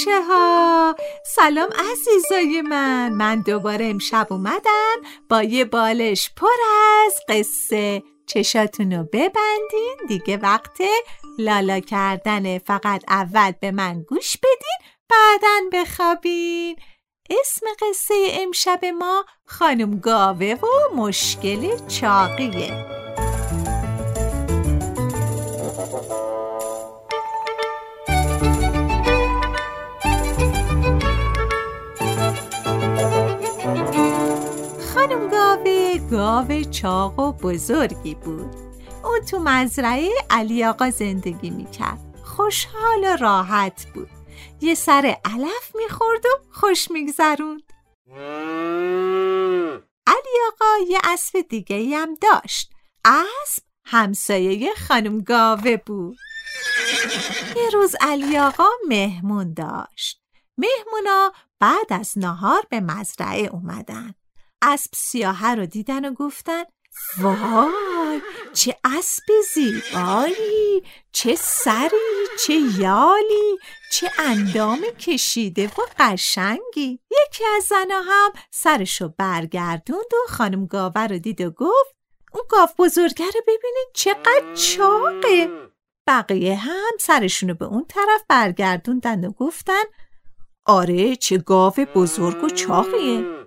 بچه ها سلام عزیزای من. من دوباره امشب اومدم با یه بالش پر از قصه. چشاتونو ببندین دیگه وقت لالا کردن. فقط اول به من گوش بدین بعدا بخوابین. اسم قصه امشب ما خانم گاوه و مشکل چاقیه. گاو چاق و بزرگی بود. او تو مزرعه علی آقا زندگی می‌کرد. خوشحال و راحت بود. یه سر علف می‌خورد و خوش میگذروند. علی آقا یه اسب دیگه هم داشت. اسب همسایه خانم گاوه بود. یه روز علی آقا مهمون داشت. مهمونا بعد از نهار به مزرعه اومدن. اسب سیاهه رو دیدن و گفتن وای چه اسب زیبایی چه سری چه یالی چه اندام کشیده و قشنگی. یکی از زنها هم سرشو برگردوند و خانم گاوه رو دید و گفت اون گاو بزرگه رو ببینید چقدر چاقه. بقیه هم سرشونو به اون طرف برگردوندن و گفتن آره چه گاو بزرگ و چاقیه.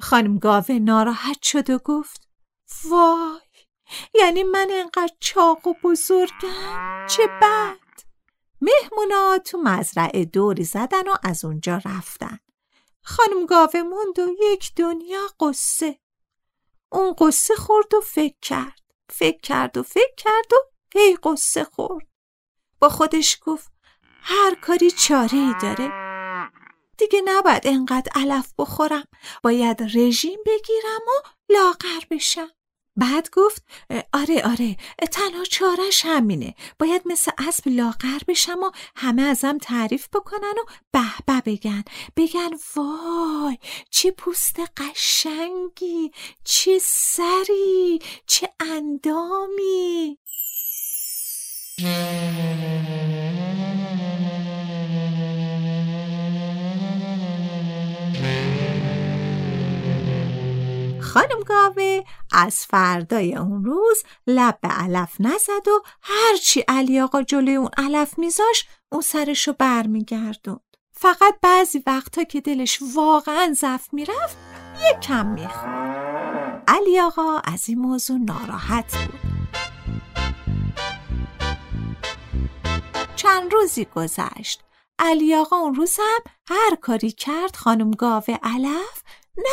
خانم گاوه ناراحت شد و گفت وای یعنی من انقدر چاق و بزرگم؟ چه بد! مهمونا تو مزرعه دوری زدن و از اونجا رفتن. خانم گاوه موند و یک دنیا قصه. اون قصه خورد و فکر کرد. فکر کرد و فکر کرد و هی قصه خورد. با خودش گفت هر کاری چاره ای داره دیگه نباید انقدر علف بخورم. باید رژیم بگیرم و لاغر بشم. بعد گفت آره آره تنها چارش همینه. باید مثل اسب لاغر بشم و همه ازم تعریف بکنن و به بگن. بگن وای چه پوست قشنگی چه سری چه اندامی. خانم گاوه از فردای اون روز لب به علف نزد و هرچی علی آقا جلوی اون علف میذاش اون سرشو برمیگردوند. فقط بعضی وقتا که دلش واقعا زف می‌رفت یه کم می‌خورد علی آقا از این موضوع ناراحت بود. چند روزی گذشت. علی آقا اون روز هم هر کاری کرد خانم گاوه علف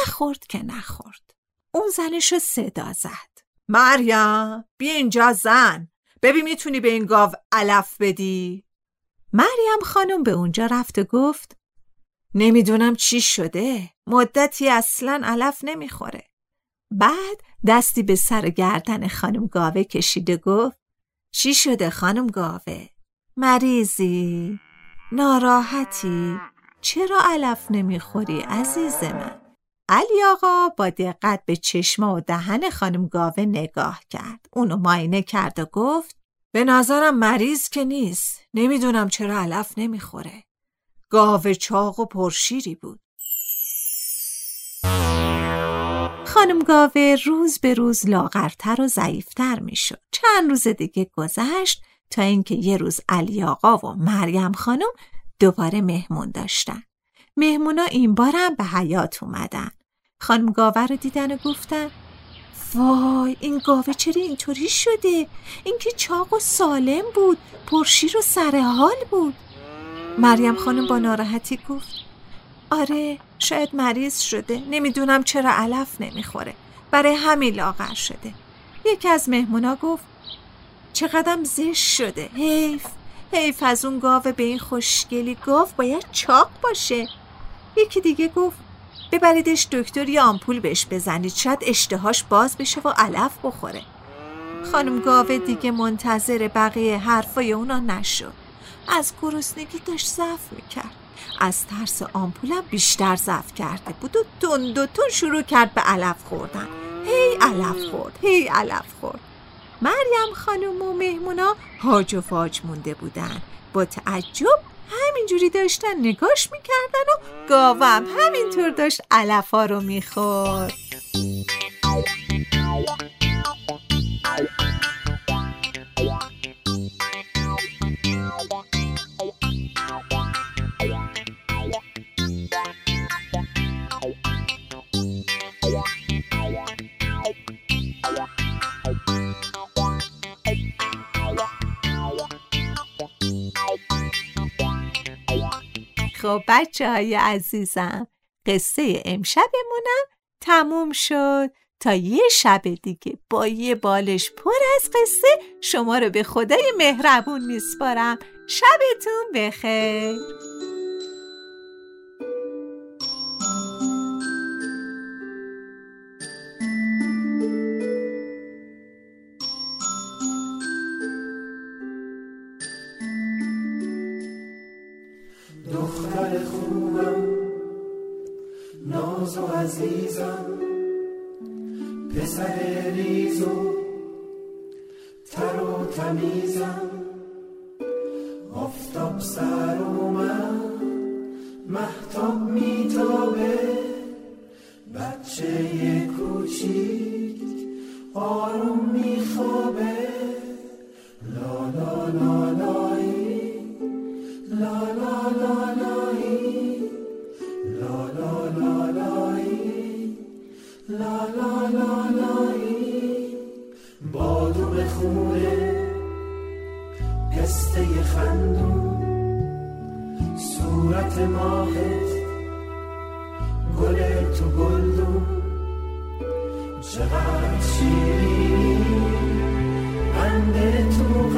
نخورد که نخورد. اون زنش رو صدا زد. مریم بیا اینجا زن. ببین می‌تونی به این گاو علف بدی. مریم خانم به اونجا رفت و گفت نمی‌دونم چی شده. مدتی اصلا علف نمی‌خوره. بعد دستی به سر گردن خانم گاوه کشیده گفت چی شده خانم گاوه؟ مریضی؟ ناراحتی؟ چرا علف نمی‌خوری عزیز من؟ علی آقا با دقت به چشم و دهن خانم گاوه نگاه کرد. اونو ماینه کرد و گفت به نظرم مریض که نیست. نمی‌دونم چرا علف نمی‌خوره. گاوه چاق و پرشیری بود. خانم گاوه روز به روز لاغرتر و ضعیفتر می‌شد. چند روز دیگه گذشت تا اینکه یه روز علی آقا و مریم خانم دوباره مهمون داشتن. مهمونا این بارم به حیات اومدن. خانم گاوه رو دیدن و گفتن وای این گاوه چرا اینطوری شده؟ اینکه چاق و سالم بود پرشیر و سر حال بود. مریم خانم با ناراحتی گفت آره شاید مریض شده. نمی‌دونم چرا علف نمی‌خوره. برای همین لاغر شده. یکی از مهمونا گفت چقدرم زشت شده حیف. حیف از اون گاوه به این خوشگلی گاو باید چاق باشه. یکی دیگه گفت ببریدش دکتر یا آمپول بهش بزنید شاید اشتهاش باز بشه و علف بخوره. خانم گاوه دیگه منتظر بقیه حرفای اونا نشد. از گرسنگی داشت ضعف می‌کرد. از ترس آمپولم بیشتر ضعف کرده بود و تون دو تون شروع کرد به علف خوردن. هی علف خورد هی علف خورد. مریم خانم و مهمونا هاج و فاج مونده بودن. با تعجب همینجوری داشتن نگاش می‌کردن و گاوم همینطور داشت علفا رو می‌خورد. خب بچه های عزیزم. قصه امشبمونم تموم شد. تا یه شب دیگه با یه بالش پر از قصه شما رو به خدای مهربون میسپارم. شبتون بخیر. عزیزم پسر ریز و تر و تمیزم. آفتاب سر من محتاب میتابه. بچه کوچیک خونه پسته خندون صورت ماهت گل تو گلدون چقدر شیرینی بنده تو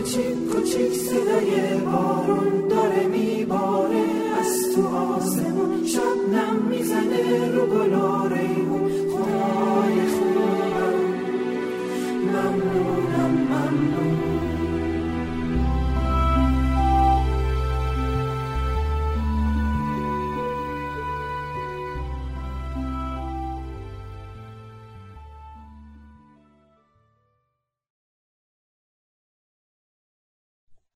kochik kochik sidaye barun